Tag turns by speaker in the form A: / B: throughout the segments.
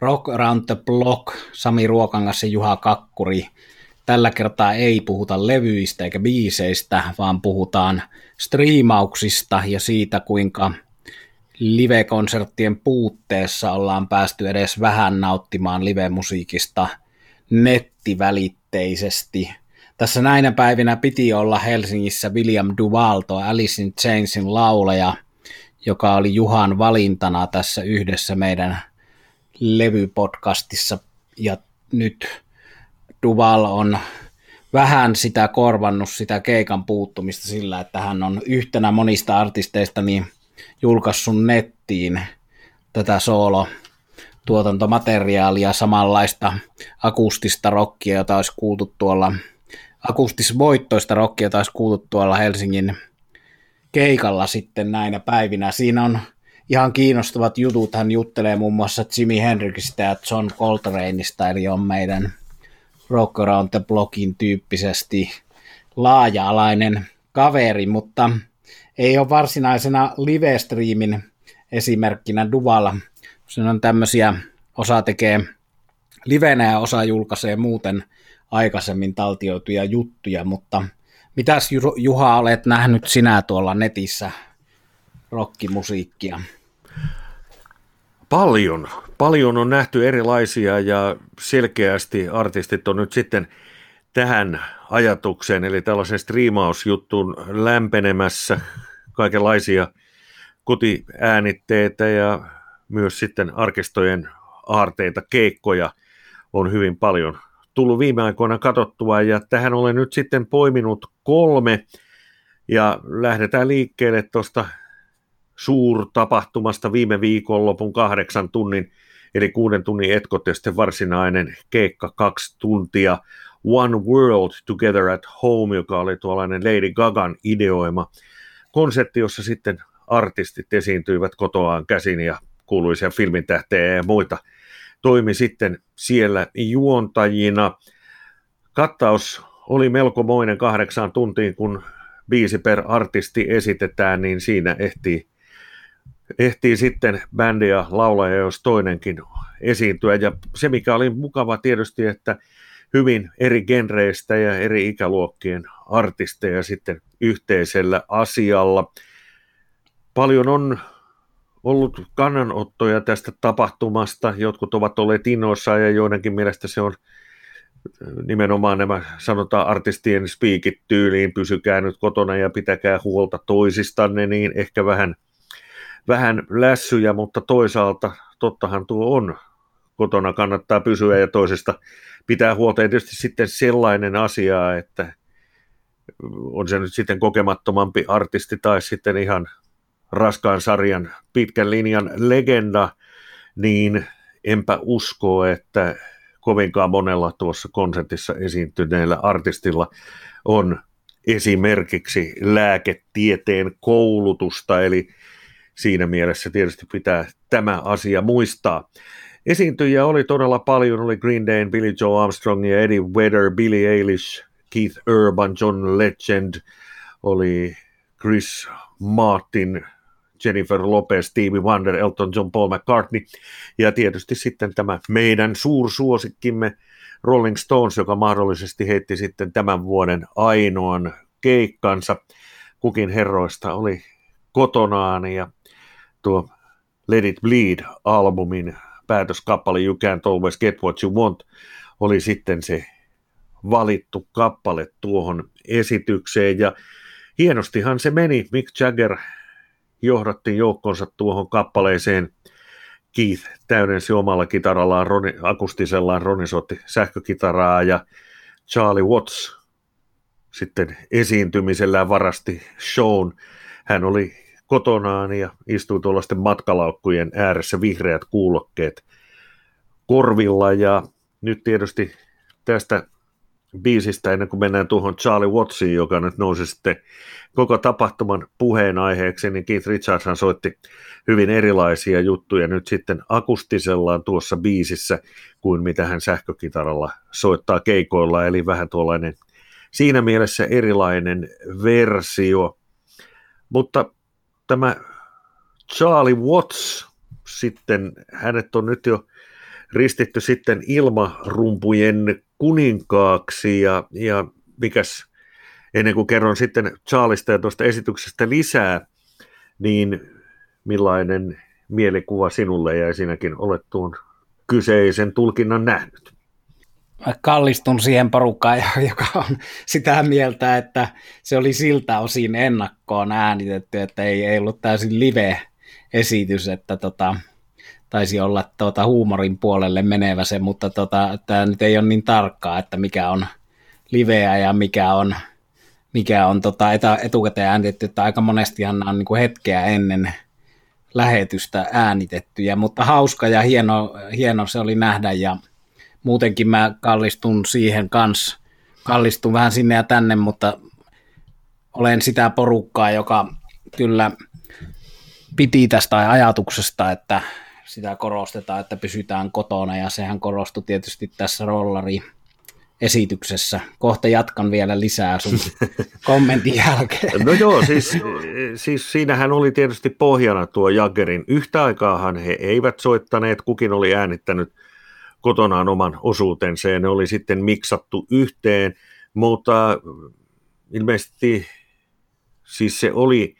A: Rock Around the Block, Sami Ruokangas ja Juha Kakkuri. Tällä kertaa ei puhuta levyistä eikä biiseistä, vaan puhutaan striimauksista ja siitä, kuinka live-konserttien puutteessa ollaan päästy edes vähän nauttimaan live-musiikista nettivälitteisesti. Tässä näinä päivinä piti olla Helsingissä William Duvalto, Alice in Chainsin laulaja, joka oli Juhan valintana tässä yhdessä meidän levypodcastissa ja nyt Duval on vähän sitä korvannut sitä keikan puuttumista sillä, että hän on yhtenä monista artisteista niin julkaissut nettiin tätä soolo tuotantomateriaalia, samanlaista akustista rockia, jota olisi kuultu tuolla, akustisvoittoista rockia, jota olisi kuultu tuolla Helsingin keikalla sitten näinä päivinä. Siinä on ihan kiinnostavat jutut. Hän juttelee muun muassa Jimi Hendrixistä ja John Coltraneista, eli on meidän Rock Around the Blockin tyyppisesti laaja-alainen kaveri, mutta ei ole varsinaisena live-streamin esimerkkinä Duvalla. Se on tämmöisiä, osa tekee livenä ja osa julkaisee muuten aikaisemmin taltioituja juttuja, mutta mitäs Juha olet nähnyt sinä tuolla netissä rockimusiikkia?
B: Paljon. Paljon on nähty erilaisia ja selkeästi artistit on nyt sitten tähän ajatukseen, eli tällaisen striimausjuttuun lämpenemässä kaikenlaisia kotiäänitteitä ja myös sitten arkistojen aarteita, keikkoja on hyvin paljon tullut viime aikoina katsottua ja tähän olen nyt sitten poiminut kolme ja lähdetään liikkeelle tuosta suurtapahtumasta viime viikonlopun kahdeksan tunnin, eli kuuden tunnin etkot ja sitten varsinainen keikka kaksi tuntia. One World Together at Home, joka oli tuollainen Lady Gagan ideoima konsertti, jossa sitten artistit esiintyivät kotoaan käsin ja kuuluisia filmintähtejä ja muita toimi sitten siellä juontajina. Kattaus oli melkomoinen kahdeksaan tuntiin, kun biisi per artisti esitetään, niin siinä ehtii ehtii sitten bändi ja laulaja, jos toinenkin esiintyä. Ja se, mikä oli mukava tietysti, että hyvin eri genreistä ja eri ikäluokkien artisteja sitten yhteisellä asialla. Paljon on ollut kannanottoja tästä tapahtumasta. Jotkut ovat olleet innoissaan ja joidenkin mielestä se on nimenomaan nämä sanotaan artistien spiikit tyyliin, pysykää nyt kotona ja pitäkää huolta toisistanne, niin ehkä vähän – vähän lässyjä, mutta toisaalta tottahan tuo on. Kotona kannattaa pysyä ja toisesta pitää huolta. Ja tietysti sitten sellainen asia, että on se nyt sitten kokemattomampi artisti tai sitten ihan raskaan sarjan pitkän linjan legenda, niin enpä usko, että kovinkaan monella tuossa konsertissa esiintyneellä artistilla on esimerkiksi lääketieteen koulutusta, eli siinä mielessä tietysti pitää tämä asia muistaa. Esiintyjiä oli todella paljon, oli Green Day, Billy Joe Armstrong ja Eddie Vedder, Billy Eilish, Keith Urban, John Legend, oli Chris Martin, Jennifer Lopez, Stevie Wonder, Elton John, Paul McCartney ja tietysti sitten tämä meidän suursuosikkimme Rolling Stones, joka mahdollisesti heitti sitten tämän vuoden ainoan keikkansa. Kukin herroista oli kotonaan ja tuo Let It Bleed-albumin päätöskappale You Can't Always Get What You Want oli sitten se valittu kappale tuohon esitykseen ja hienostihan se meni. Mick Jagger johdatti joukkonsa tuohon kappaleeseen. Keith täydensi omalla kitarallaan, roni, akustisellaan, Roni soitti sähkökitaraa ja Charlie Watts sitten esiintymisellään varasti shown. Hän oli kotonaan ja istuu tuollaisten matkalaukkujen ääressä vihreät kuulokkeet korvilla ja nyt tietysti tästä biisistä ennen kuin mennään tuohon Charlie Wattsiin, joka nyt nousi sitten koko tapahtuman puheenaiheeksi, niin Keith Richardson soitti hyvin erilaisia juttuja nyt sitten akustisellaan tuossa biisissä kuin mitä hän sähkökitaralla soittaa keikoilla, eli vähän tuollainen siinä mielessä erilainen versio. Mutta tämä Charlie Watts sitten, hänet on nyt jo ristitty sitten ilmarumpujen kuninkaaksi ja, ja mikäs, ennen kuin kerron sitten Charlista ja tuosta esityksestä lisää, niin millainen mielikuva sinulle ja sinäkin olet tuon kyseisen tulkinnan nähnyt?
A: Kallistun siihen porukkaan, joka on sitä mieltä, että se oli siltä osin ennakkoon äänitetty, että ei, ei ollut täysin live-esitys, että tota, taisi olla tuota huumorin puolelle menevä se, mutta tota, tämä nyt ei ole niin tarkkaa, että mikä on liveä ja mikä on, mikä on tota etukäteen äänitetty, että aika monestihan on niin kuin hetkeä ennen lähetystä äänitettyjä, mutta hauska ja hieno, hieno se oli nähdä ja muutenkin mä kallistun siihen kanssa, kallistun vähän sinne ja tänne, mutta olen sitä porukkaa, joka kyllä piti tästä ajatuksesta, että sitä korostetaan, että pysytään kotona ja sehän korostui tietysti tässä rollari esityksessä. Kohta jatkan vielä lisää sun kommentin jälkeen.
B: No joo, siis, siis siinähän oli tietysti pohjana tuo Jaggerin. Yhtä aikaahan he eivät soittaneet, kukin oli äänittänyt kotonaan oman osuutensa ja ne oli sitten miksattu yhteen, mutta ilmeisesti siis se oli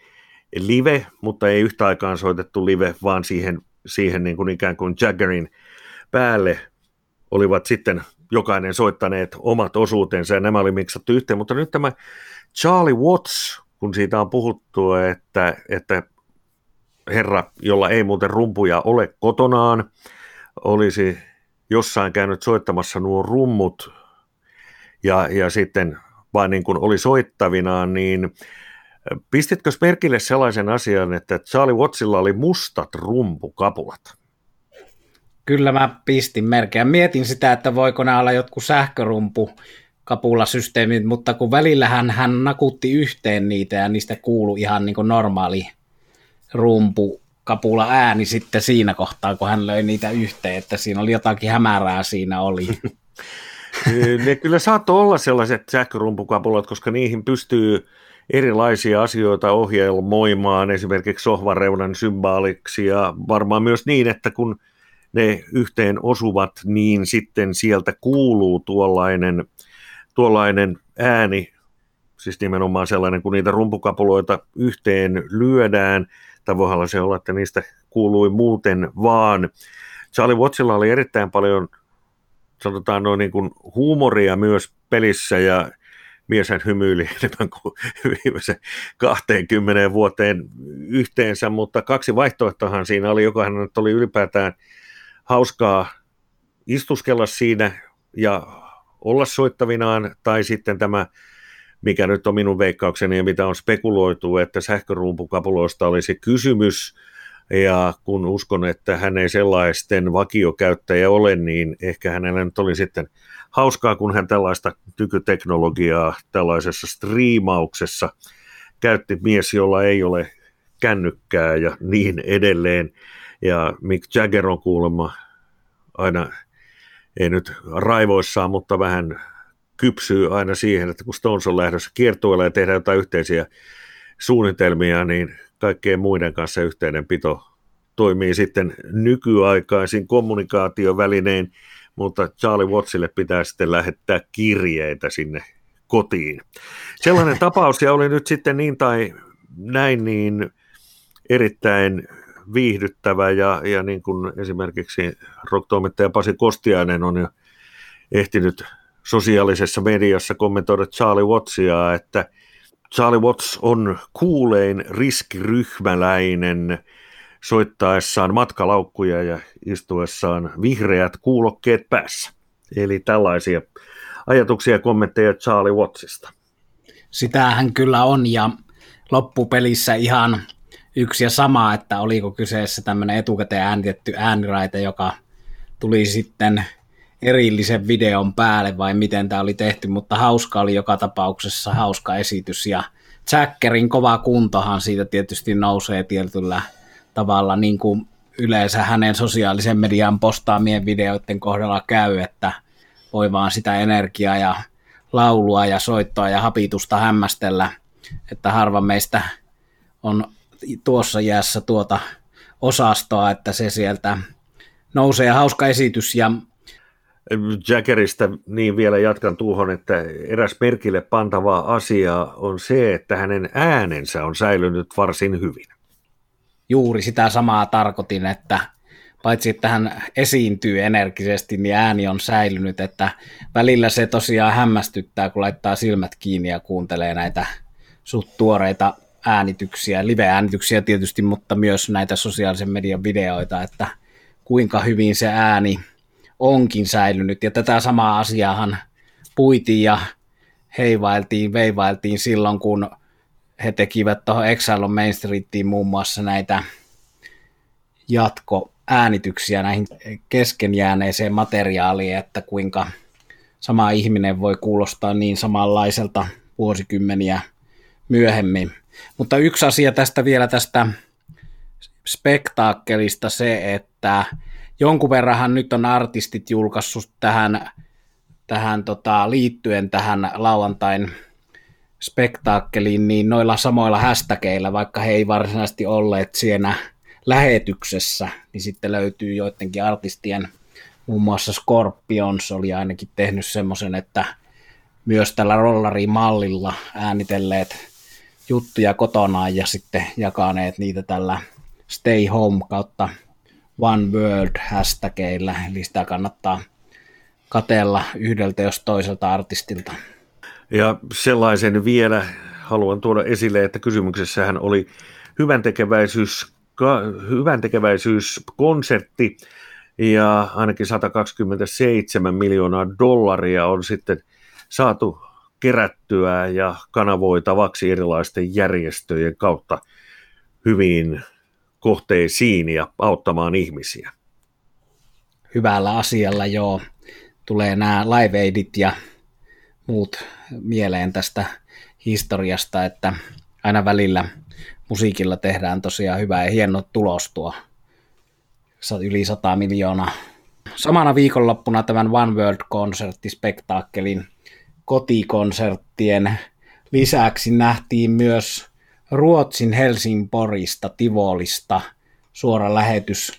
B: live, mutta ei yhtä aikaan soitettu live, vaan siihen, siihen niin kuin ikään kuin Jaggerin päälle olivat sitten jokainen soittaneet omat osuutensa ja nämä oli miksattu yhteen, mutta nyt tämä Charlie Watts, kun siitä on puhuttu, että, että herra, jolla ei muuten rumpuja ole kotonaan, olisi jossain käynyt soittamassa nuo rummut ja, ja sitten vain niin kuin oli soittavinaan, niin pistitkö merkille sellaisen asian, että Charlie Wattsilla oli mustat rumpukapulat?
A: Kyllä mä pistin merkeä. Mietin sitä, että voiko nämä olla jotkut sähkörumpu kapulasysteemit, mutta kun välillähän hän nakutti yhteen niitä ja niistä kuulu ihan niin kuin normaali rumpu kapula ääni sitten siinä kohtaa, kun hän löi niitä yhteen, että siinä oli jotakin hämärää siinä oli.
B: ne kyllä saattoi olla sellaiset sähkörumpukapulat, koska niihin pystyy erilaisia asioita ohjelmoimaan, esimerkiksi sohvareunan symbaaliksi ja varmaan myös niin, että kun ne yhteen osuvat, niin sitten sieltä kuuluu tuollainen, tuollainen ääni, siis nimenomaan sellainen, kun niitä rumpukapuloita yhteen lyödään, tai voihan se olla, että niistä kuului muuten vaan. Charlie Wattsilla oli erittäin paljon, sanotaan noin niin kuin huumoria myös pelissä, ja mieshän hymyili enemmän kuin viimeisen 20 vuoteen yhteensä, mutta kaksi vaihtoehtoahan siinä oli, joka nyt oli ylipäätään – hauskaa istuskella siinä ja olla soittavinaan, tai sitten tämä, mikä nyt on minun veikkaukseni ja mitä on spekuloitu, että sähköruumpukapuloista olisi kysymys, ja kun uskon, että hän ei sellaisten vakiokäyttäjä ole, niin ehkä hänellä nyt oli sitten hauskaa, kun hän tällaista tykyteknologiaa tällaisessa striimauksessa käytti mies, jolla ei ole kännykkää ja niin edelleen. Ja Mick Jagger on kuulemma aina, ei nyt raivoissaan, mutta vähän kypsyy aina siihen, että kun Stones on lähdössä kiertueelle ja tehdään jotain yhteisiä suunnitelmia, niin kaikkeen muiden kanssa yhteydenpito toimii sitten nykyaikaisin kommunikaatiovälineen, mutta Charlie Wattsille pitää sitten lähettää kirjeitä sinne kotiin. Sellainen tapaus, ja oli nyt sitten niin tai näin, niin erittäin viihdyttävä ja, ja niin kuin esimerkiksi rock-toimittaja Pasi Kostiainen on jo ehtinyt sosiaalisessa mediassa kommentoida Charlie Wattsia, että Charlie Watts on kuulein riskiryhmäläinen soittaessaan matkalaukkuja ja istuessaan vihreät kuulokkeet päässä. Eli tällaisia ajatuksia ja kommentteja Charlie Wattsista.
A: Sitähän kyllä on ja loppupelissä ihan yksi ja sama, että oliko kyseessä tämmöinen etukäteen äänitetty ääniraite, joka tuli sitten erillisen videon päälle vai miten tämä oli tehty, mutta hauska oli joka tapauksessa hauska esitys. Ja Jackerin kova kuntohan siitä tietysti nousee tietyllä tavalla niin kuin yleensä hänen sosiaalisen median postaamien videoiden kohdalla käy, että voi vaan sitä energiaa ja laulua ja soittoa ja hapitusta hämmästellä, että harva meistä on tuossa jäässä tuota osastoa, että se sieltä nousee. Hauska esitys ja
B: Jaggerista niin vielä jatkan tuohon, että eräs merkille pantava asia on se, että hänen äänensä on säilynyt varsin hyvin.
A: Juuri sitä samaa tarkoitin, että paitsi että hän esiintyy energisesti, niin ääni on säilynyt, että välillä se tosiaan hämmästyttää, kun laittaa silmät kiinni ja kuuntelee näitä suht tuoreita äänityksiä, live-äänityksiä tietysti, mutta myös näitä sosiaalisen median videoita, että kuinka hyvin se ääni onkin säilynyt. Ja tätä samaa asiaahan puitiin ja heivailtiin, veivailtiin silloin, kun he tekivät tuohon Exile Main Streetiin muun muassa näitä jatkoäänityksiä näihin kesken jääneeseen materiaaliin, että kuinka sama ihminen voi kuulostaa niin samanlaiselta vuosikymmeniä myöhemmin. Mutta yksi asia tästä vielä tästä spektaakkelista se, että jonkun verranhan nyt on artistit julkaissut tähän, tähän tota, liittyen tähän lauantain spektaakkeliin, niin noilla samoilla hashtageilla, vaikka he ei varsinaisesti olleet siinä lähetyksessä, niin sitten löytyy joidenkin artistien, muun muassa Scorpions oli ainakin tehnyt semmoisen, että myös tällä rollarimallilla äänitelleet juttuja kotonaan ja sitten jakaneet niitä tällä Stay Home kautta One World hashtageilla, eli sitä kannattaa katella yhdeltä jos toiselta artistilta.
B: Ja sellaisen vielä haluan tuoda esille, että kysymyksessähän oli hyvän tekeväisyys, tekeväisyyskonsertti, ja ainakin 127 miljoonaa dollaria on sitten saatu kerättyä ja kanavoitavaksi erilaisten järjestöjen kautta hyvin kohteisiin ja auttamaan ihmisiä.
A: Hyvällä asialla joo. Tulee nämä live aidit ja muut mieleen tästä historiasta, että aina välillä musiikilla tehdään tosiaan hyvä ja hieno tulos tuo yli 100 miljoonaa. Samana viikonloppuna tämän One World-konserttispektaakkelin kotikonserttien lisäksi nähtiin myös Ruotsin Helsingborista, Tivolista suora lähetys,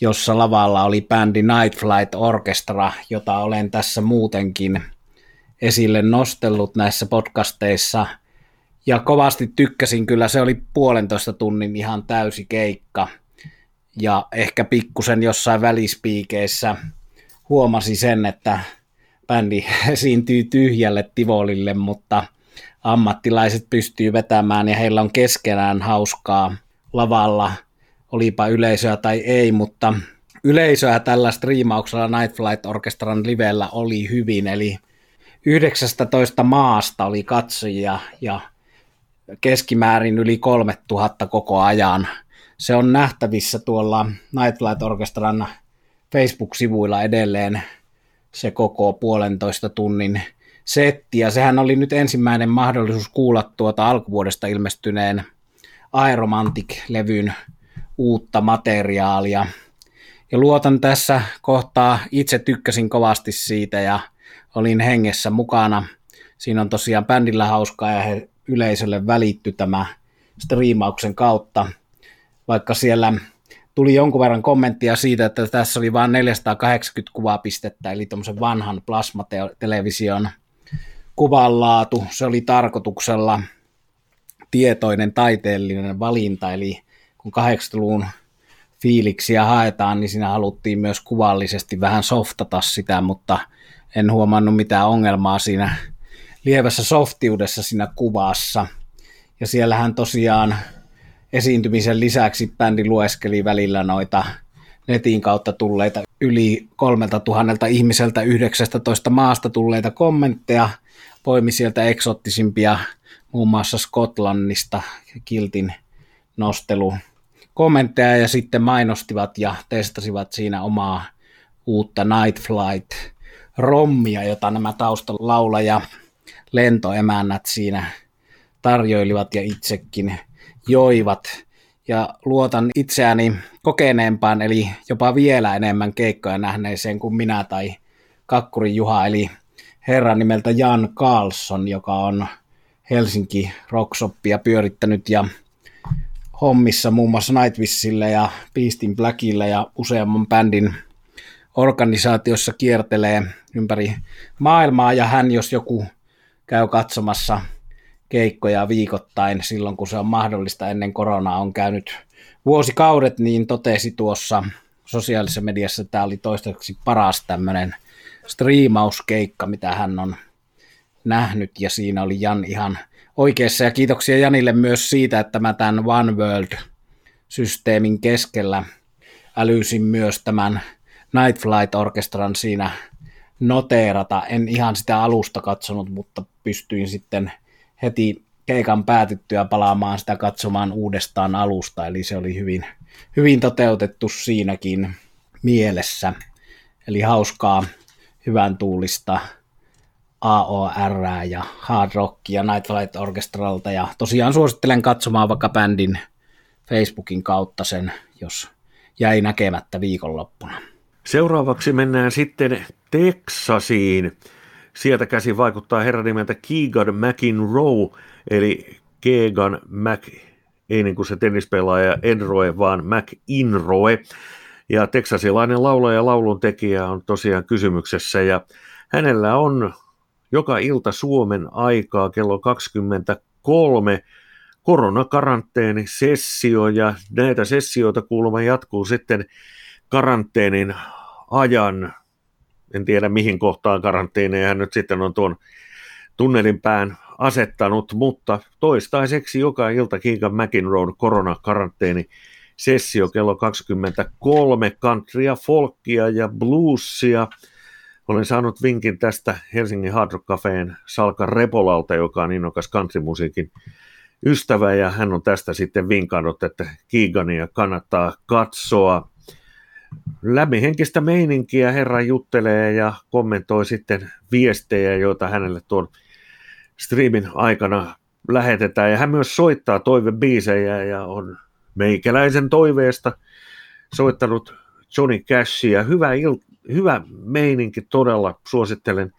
A: jossa lavalla oli bändi Night Flight Orchestra, jota olen tässä muutenkin esille nostellut näissä podcasteissa. Ja kovasti tykkäsin kyllä, se oli puolentoista tunnin ihan täysi keikka. Ja ehkä pikkusen jossain välispiikeissä huomasi sen, että bändi esiintyy tyhjälle Tivolille, mutta – ammattilaiset pystyy vetämään ja heillä on keskenään hauskaa lavalla, olipa yleisöä tai ei, mutta yleisöä tällä striimauksella Night Flight Orchestran livellä oli hyvin, eli 19 maasta oli katsojia ja keskimäärin yli 3000 koko ajan. Se on nähtävissä tuolla Night Flight Orchestran Facebook-sivuilla edelleen se koko puolentoista tunnin setti, ja sehän oli nyt ensimmäinen mahdollisuus kuulla tuota alkuvuodesta ilmestyneen Aeromantic-levyn uutta materiaalia. Ja luotan tässä kohtaa, itse tykkäsin kovasti siitä ja olin hengessä mukana. Siinä on tosiaan bändillä hauskaa ja he yleisölle välitty tämä striimauksen kautta, vaikka siellä tuli jonkun verran kommenttia siitä, että tässä oli vain 480 kuvapistettä, eli tuommoisen vanhan plasmatelevision kuvanlaatu, se oli tarkoituksella tietoinen taiteellinen valinta, eli kun 80-luvun fiiliksiä haetaan, niin siinä haluttiin myös kuvallisesti vähän softata sitä, mutta en huomannut mitään ongelmaa siinä lievässä softiudessa siinä kuvassa. Ja siellähän tosiaan esiintymisen lisäksi bändi lueskeli välillä noita netin kautta tulleita yli kolmelta tuhannelta ihmiseltä 19 maasta tulleita kommentteja, poimi sieltä eksottisimpia muun muassa Skotlannista kiltin nostelu kommentteja ja sitten mainostivat ja testasivat siinä omaa uutta Night Flight rommia, jota nämä taustalaula ja lentoemännät siinä tarjoilivat ja itsekin joivat. Ja luotan itseäni kokeneempaan, eli jopa vielä enemmän keikkoja nähneeseen kuin minä tai Kakkuri Juha, eli herran nimeltä Jan Carlson, joka on Helsinki Rocksoppia pyörittänyt ja hommissa muun muassa Nightwishille ja Beastin Blackille ja useamman bändin organisaatiossa kiertelee ympäri maailmaa. Ja hän, jos joku käy katsomassa keikkoja viikoittain silloin, kun se on mahdollista ennen koronaa, on käynyt vuosikaudet, niin totesi tuossa sosiaalisessa mediassa, että tämä oli toistaiseksi paras tämmöinen striimauskeikka, mitä hän on nähnyt, ja siinä oli Jan ihan oikeassa, ja kiitoksia Janille myös siitä, että mä tämän One World-systeemin keskellä älysin myös tämän Night Flight Orchestran siinä noteerata. En ihan sitä alusta katsonut, mutta pystyin sitten heti keikan päätyttyä palaamaan sitä katsomaan uudestaan alusta, eli se oli hyvin, hyvin toteutettu siinäkin mielessä. Eli hauskaa, hyvän tuulista AOR ja Hard Rock ja Night Flight Orchestralta, ja tosiaan suosittelen katsomaan vaikka bändin Facebookin kautta sen, jos jäi näkemättä viikonloppuna.
B: Seuraavaksi mennään sitten Teksasiin. Sieltä käsi vaikuttaa herra nimeltä Keegan McInroe, eli Keegan Mac, ei niin kuin se tennispelaaja Enroe, vaan McInroe. Ja teksasilainen laulaja ja laulun tekijä on tosiaan kysymyksessä, ja hänellä on joka ilta Suomen aikaa kello 23 koronakaranteeni sessio, ja näitä sessioita kuulemma jatkuu sitten karanteenin ajan. En tiedä mihin kohtaan karanteeneja hän nyt sitten on tuon tunnelin pään asettanut, mutta toistaiseksi joka ilta Keegan McEnroe koronakaranteeni sessio kello 23, countrya, folkia ja bluesia. Olen saanut vinkin tästä Helsingin Hard Rock Cafeen Salka Repolalta, joka on innokas countrymusiikin ystävä, ja hän on tästä sitten vinkannut, että Keegania kannattaa katsoa lämminhenkistä meininkiä herra juttelee ja kommentoi sitten viestejä, joita hänelle tuon streamin aikana lähetetään. Ja hän myös soittaa toivebiisejä ja on meikäläisen toiveesta soittanut Johnny Cashia. Hyvä, il- hyvä meininki todella, suosittelen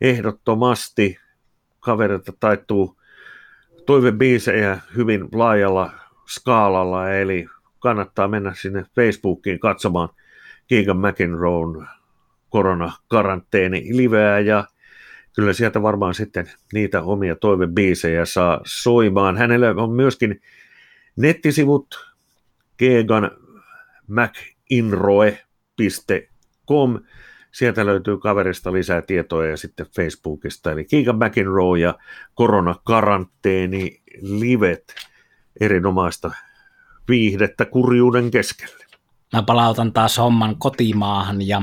B: ehdottomasti. Kaverilta taittuu toivebiisejä hyvin laajalla skaalalla, eli kannattaa mennä sinne Facebookiin katsomaan Keegan McEnroe koronakaranteeni liveä ja kyllä sieltä varmaan sitten niitä omia toivebiisejä saa soimaan. Hänellä on myöskin nettisivut Keegan McInroe.com. Sieltä löytyy kaverista lisää tietoja ja sitten Facebookista, eli Keegan McEnroe ja koronakaranteeni livet. Erinomaista viihdettä kurjuuden keskelle.
A: Mä palautan taas homman kotimaahan ja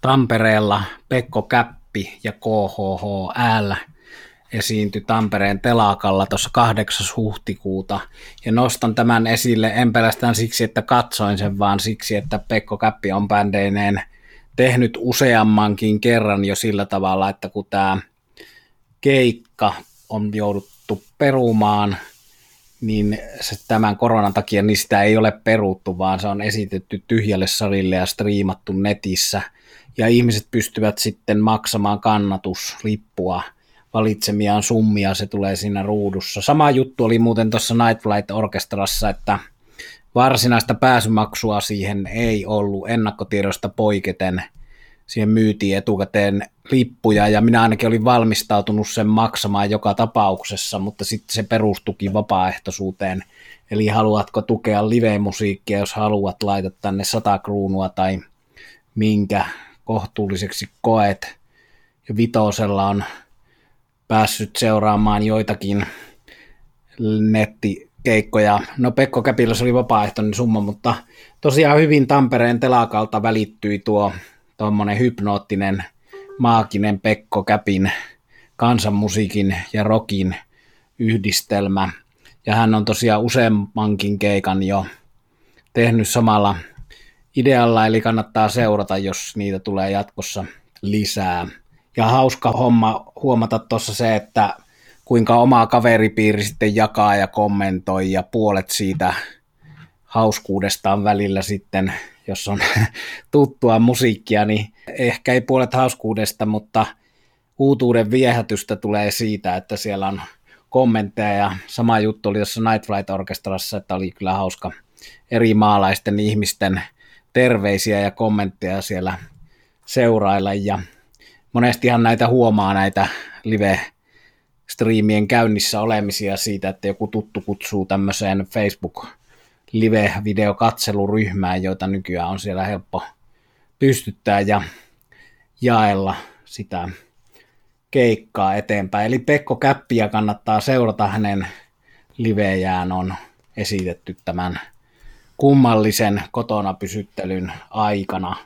A: Tampereella Pekko Käppi ja KHHL esiintyi Tampereen telakalla tuossa 8. huhtikuuta. Ja nostan tämän esille en pelkästään siksi, että katsoin sen, vaan siksi, että Pekko Käppi on bändeineen tehnyt useammankin kerran jo sillä tavalla, että kun tämä keikka on jouduttu perumaan – niin se, tämän koronan takia niin sitä ei ole peruttu, vaan se on esitetty tyhjälle salille ja striimattu netissä. Ja ihmiset pystyvät sitten maksamaan kannatuslippua valitsemiaan summia, se tulee siinä ruudussa. Sama juttu oli muuten tuossa Night Flight Orkestrassa, että varsinaista pääsymaksua siihen ei ollut ennakkotiedosta poiketen – siihen myytiin etukäteen lippuja ja minä ainakin olin valmistautunut sen maksamaan joka tapauksessa, mutta sitten se perustuki vapaaehtoisuuteen. Eli haluatko tukea live-musiikkia, jos haluat, laita tänne 100 kruunua tai minkä kohtuulliseksi koet. Ja Vitosella on päässyt seuraamaan joitakin nettikeikkoja. No Pekko se oli vapaaehtoinen summa, mutta tosiaan hyvin Tampereen telakalta välittyi tuo tuommoinen hypnoottinen, maaginen Pekko Käpin kansanmusiikin ja rockin yhdistelmä. Ja hän on tosiaan useammankin keikan jo tehnyt samalla idealla, eli kannattaa seurata, jos niitä tulee jatkossa lisää. Ja hauska homma huomata tuossa se, että kuinka oma kaveripiiri sitten jakaa ja kommentoi, ja puolet siitä hauskuudestaan välillä sitten jos on tuttua musiikkia, niin ehkä ei puolet hauskuudesta, mutta uutuuden viehätystä tulee siitä, että siellä on kommentteja. Ja sama juttu oli tuossa Night Flight Orkestrassa, että oli kyllä hauska eri maalaisten ihmisten terveisiä ja kommentteja siellä seurailla. Ja monestihan näitä huomaa näitä live striimien käynnissä olemisia siitä, että joku tuttu kutsuu tämmöiseen Facebook live-videokatseluryhmään, joita nykyään on siellä helppo pystyttää ja jaella sitä keikkaa eteenpäin. Eli Pekko Käppiä kannattaa seurata, hänen livejään on esitetty tämän kummallisen kotona pysyttelyn aikana.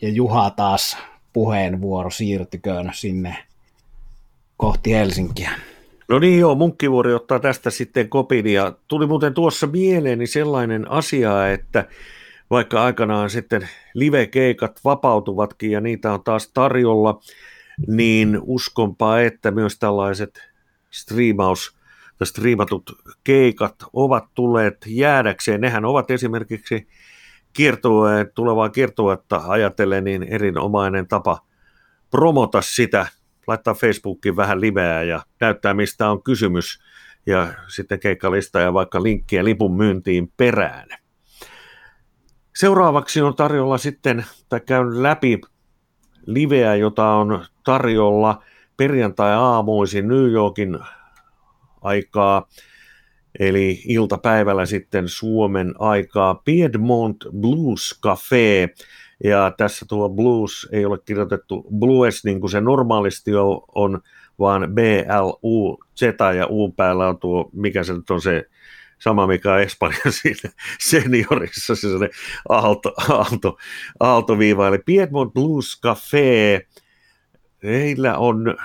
A: Ja Juha taas puheenvuoro siirtyköön sinne kohti Helsinkiä.
B: No niin joo, Munkkivuori ottaa tästä sitten kopin ja tuli muuten tuossa mieleeni sellainen asia, että vaikka aikanaan sitten live-keikat vapautuvatkin ja niitä on taas tarjolla, niin uskonpa, että myös tällaiset striimaus tai striimatut keikat ovat tulleet jäädäkseen. Nehän ovat esimerkiksi kiertue, tulevaa kiertuetta ajatellen niin erinomainen tapa promota sitä, laittaa Facebookiin vähän liveä ja näyttää mistä on kysymys. Ja sitten keikkalista ja vaikka linkkiä lipun myyntiin perään. Seuraavaksi on tarjolla sitten, tai käyn läpi liveä, jota on tarjolla perjantai-aamuisin New Yorkin aikaa, eli iltapäivällä sitten Suomen aikaa Piedmont Blues Cafe. Ja tässä tuo blues ei ole kirjoitettu blues niin kuin se normaalisti on, vaan B-L-U-Z ja U päällä on tuo, mikä se nyt on se sama mikä on Espanjan siinä seniorissa, se se aalto, aalto, aaltoviiva, eli Piedmont Blues Cafe, heillä on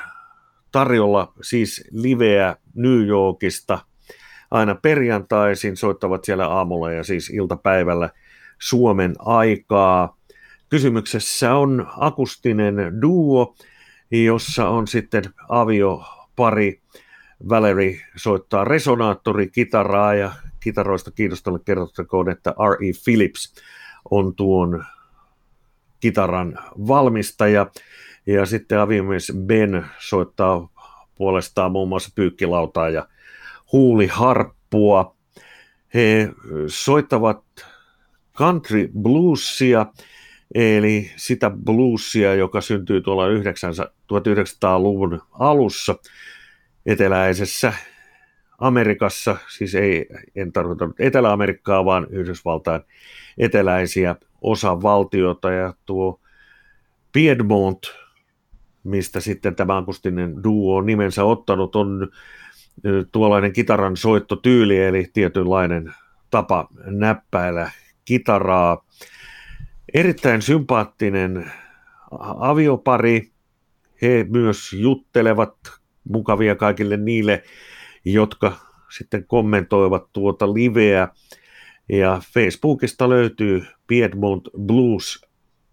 B: tarjolla siis liveä New Yorkista aina perjantaisin, soittavat siellä aamulla ja siis iltapäivällä Suomen aikaa. Kysymyksessä on akustinen duo, jossa on sitten aviopari. Valerie soittaa resonaattorikitaraa ja kitaroista kiinnostalle kerrottakoon, että R.E. Phillips on tuon kitaran valmistaja. Ja sitten aviomies Ben soittaa puolestaan muun muassa pyykkilautaa ja huuliharppua. He soittavat country bluesia, eli sitä bluesia, joka syntyy tuolla 1900-luvun alussa eteläisessä Amerikassa, siis ei, en tarkoita Etelä-Amerikkaa, vaan Yhdysvaltain eteläisiä osavaltioita, ja tuo Piedmont, mistä sitten tämä akustinen duo on nimensä ottanut, on tuollainen kitaran soittotyyli, eli tietynlainen tapa näppäillä kitaraa. Erittäin sympaattinen aviopari. He myös juttelevat mukavia kaikille niille, jotka sitten kommentoivat tuota liveä. Ja Facebookista löytyy Piedmont Blues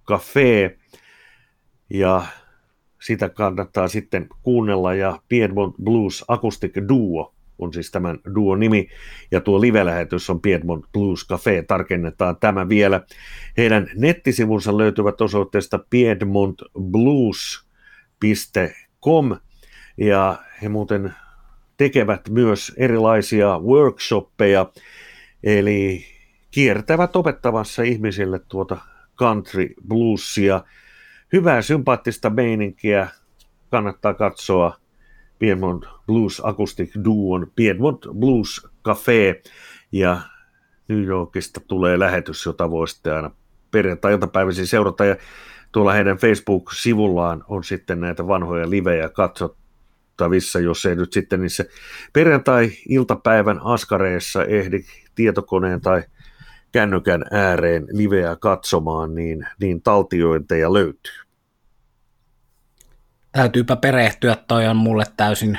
B: Cafe ja sitä kannattaa sitten kuunnella ja Piedmont Blues Acoustic Duo on siis tämän duo nimi, ja tuo live-lähetys on Piedmont Blues Cafe, tarkennetaan tämä vielä. Heidän nettisivunsa löytyvät osoitteesta piedmontblues.com, ja he muuten tekevät myös erilaisia workshoppeja, eli kiertävät opettamassa ihmisille tuota country bluesia. Hyvää sympaattista meininkiä, kannattaa katsoa Piedmont Blues Acoustic Duon Piedmont Blues Cafe. Ja New Yorkista tulee lähetys, jota voi sitten aina perjantai-iltapäivisin seurata. Ja tuolla heidän Facebook-sivullaan on sitten näitä vanhoja livejä katsottavissa, jos ei nyt sitten niissä perjantai-iltapäivän askareissa ehdi tietokoneen tai kännykän ääreen liveä katsomaan, niin, niin taltiointeja löytyy
A: täytyypä perehtyä, toi on mulle täysin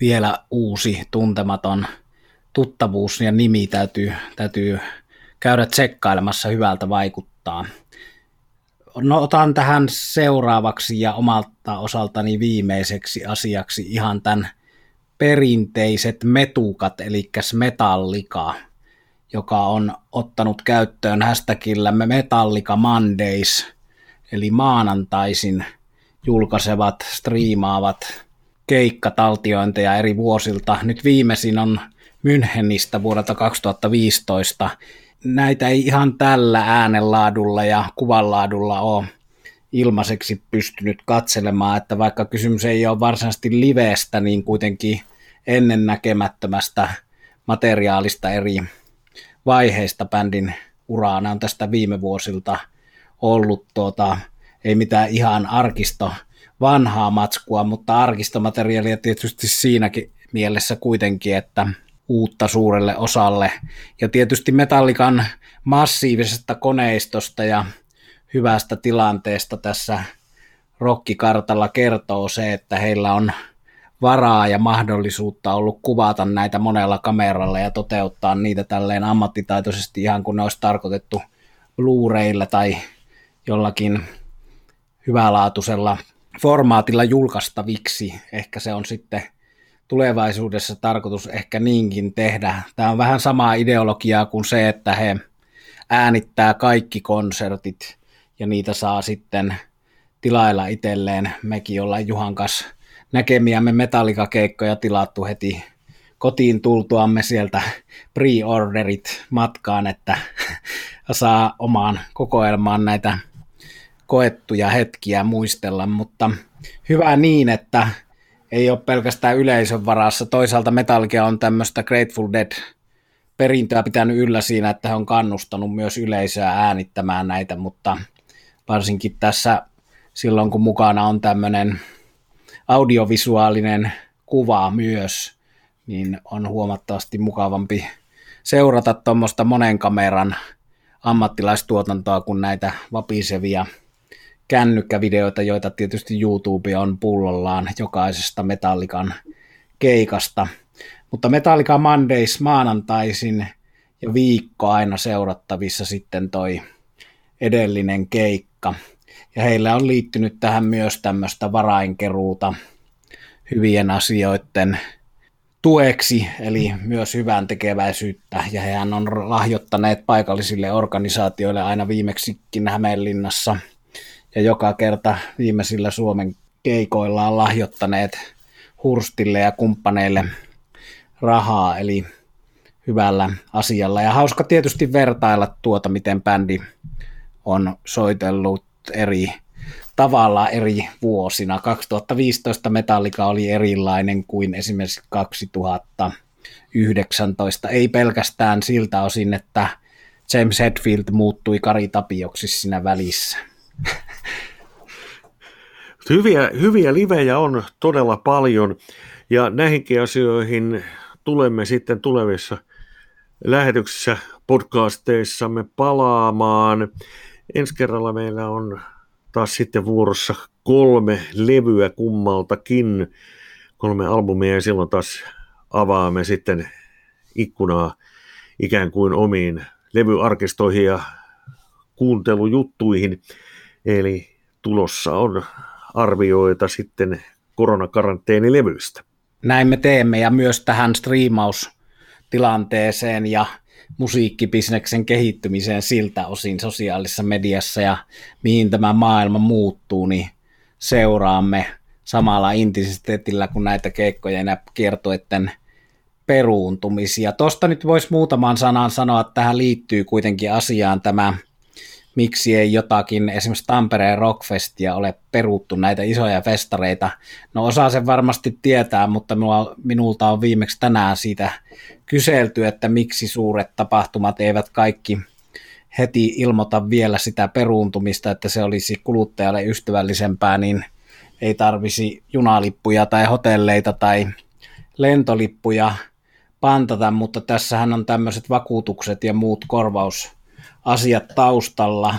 A: vielä uusi, tuntematon tuttavuus ja nimi täytyy, täytyy käydä tsekkailemassa, hyvältä vaikuttaa. No otan tähän seuraavaksi ja omalta osaltani viimeiseksi asiaksi ihan tämän perinteiset metukat, eli Metallika, joka on ottanut käyttöön hashtagillä Metallika Mondays, eli maanantaisin – julkaisevat, striimaavat keikkataltiointeja eri vuosilta. Nyt viimeisin on Münchenistä vuodelta 2015. Näitä ei ihan tällä äänenlaadulla ja kuvanlaadulla ole ilmaiseksi pystynyt katselemaan, että vaikka kysymys ei ole varsinaisesti liveestä, niin kuitenkin ennennäkemättömästä materiaalista eri vaiheista bändin uraa. Nämä on tästä viime vuosilta ollut tuota, ei mitään ihan arkisto vanhaa matskua, mutta arkistomateriaalia tietysti siinäkin mielessä kuitenkin, että uutta suurelle osalle. Ja tietysti Metallikan massiivisesta koneistosta ja hyvästä tilanteesta tässä rokkikartalla kertoo se, että heillä on varaa ja mahdollisuutta ollut kuvata näitä monella kameralla ja toteuttaa niitä tälleen ammattitaitoisesti ihan kun ne olisi tarkoitettu Blu-raylla tai jollakin hyvälaatuisella formaatilla julkaistaviksi. Ehkä se on sitten tulevaisuudessa tarkoitus ehkä niinkin tehdä. Tämä on vähän samaa ideologiaa kuin se, että he äänittää kaikki konsertit ja niitä saa sitten tilailla itselleen. Mekin ollaan Juhan kanssa näkemiämme metallikakeikkoja tilattu heti kotiin tultuamme sieltä pre-orderit matkaan, että saa omaan kokoelmaan näitä koettuja hetkiä muistella, mutta hyvä niin, että ei ole pelkästään yleisön varassa. Toisaalta Metallica on tämmöistä Grateful Dead perintöä pitänyt yllä siinä, että he on kannustanut myös yleisöä äänittämään näitä, mutta varsinkin tässä silloin, kun mukana on tämmöinen audiovisuaalinen kuva myös, niin on huomattavasti mukavampi seurata tuommoista monen kameran ammattilaistuotantoa kuin näitä vapisevia kännykkävideoita, joita tietysti YouTube on pullollaan jokaisesta Metallikan keikasta. Mutta Metallica Mondays maanantaisin ja viikko aina seurattavissa sitten toi edellinen keikka. Ja heillä on liittynyt tähän myös tämmöistä varainkeruuta hyvien asioiden tueksi, eli myös hyvän tekeväisyyttä, ja hehän on lahjoittaneet paikallisille organisaatioille aina viimeksikin Hämeenlinnassa, ja joka kerta viimeisillä Suomen keikoilla on lahjoittaneet Hurstille ja kumppaneille rahaa, eli hyvällä asialla. Ja hauska tietysti vertailla tuota, miten bändi on soitellut eri tavalla eri vuosina. 2015 Metallica oli erilainen kuin esimerkiksi 2019. Ei pelkästään siltä osin, että James Hetfield muuttui Kari Tapioksi siinä välissä.
B: Hyviä, hyviä livejä on todella paljon ja näihinkin asioihin tulemme sitten tulevissa lähetyksissä podcasteissamme palaamaan. Ensi kerralla meillä on taas sitten vuorossa kolme levyä kummaltakin, kolme albumia ja silloin taas avaamme sitten ikkunaa ikään kuin omiin levyarkistoihin ja kuuntelujuttuihin. Eli tulossa on arvioita sitten koronakaranteenilevyistä.
A: Näin me teemme ja myös tähän striimaustilanteeseen ja musiikkibisneksen kehittymiseen siltä osin sosiaalisessa mediassa ja mihin tämä maailma muuttuu, niin seuraamme samalla intensiteetillä kuin näitä keikkoja ja kiertoiden peruuntumisia. Tuosta nyt voisi muutaman sanan sanoa, että tähän liittyy kuitenkin asiaan tämä miksi ei jotakin, esimerkiksi Tampereen Rockfestia ole peruttu näitä isoja festareita. No osa sen varmasti tietää, mutta minulta on viimeksi tänään siitä kyselty, että miksi suuret tapahtumat eivät kaikki heti ilmoita vielä sitä peruuntumista, että se olisi kuluttajalle ystävällisempää, niin ei tarvisi junalippuja tai hotelleita tai lentolippuja pantata, mutta tässähän on tämmöiset vakuutukset ja muut korvaus asiat taustalla,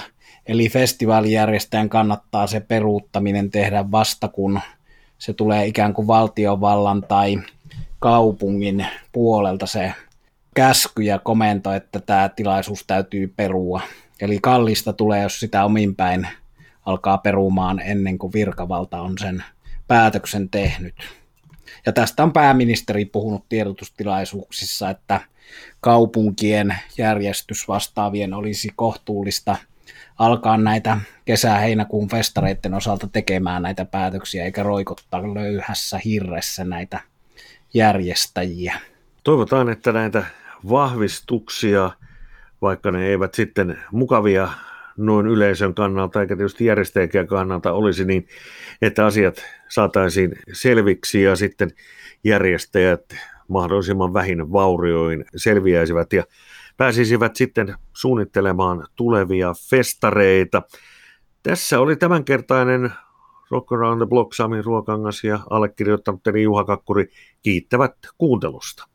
A: eli festivaalijärjestäjän kannattaa se peruuttaminen tehdä vasta, kun se tulee ikään kuin valtiovallan tai kaupungin puolelta se käsky ja komento, että tämä tilaisuus täytyy perua. Eli kallista tulee, jos sitä omin päin alkaa perumaan ennen kuin virkavalta on sen päätöksen tehnyt. Ja tästä on pääministeri puhunut tiedotustilaisuuksissa, että kaupunkien järjestysvastaavien olisi kohtuullista alkaa näitä kesä-heinäkuun festareiden osalta tekemään näitä päätöksiä, eikä roikottaa löyhässä hirressä näitä järjestäjiä.
B: Toivotaan, että näitä vahvistuksia, vaikka ne eivät sitten mukavia noin yleisön kannalta eikä tietysti järjestäjäkään kannalta olisi, niin että asiat saataisiin selviksi ja sitten järjestäjät mahdollisimman vähin vaurioin selviäisivät ja pääsisivät sitten suunnittelemaan tulevia festareita. Tässä oli tämänkertainen Rock Around the Block Sami Ruokangas ja allekirjoittanut Juha Kakkuri kiittävät kuuntelusta.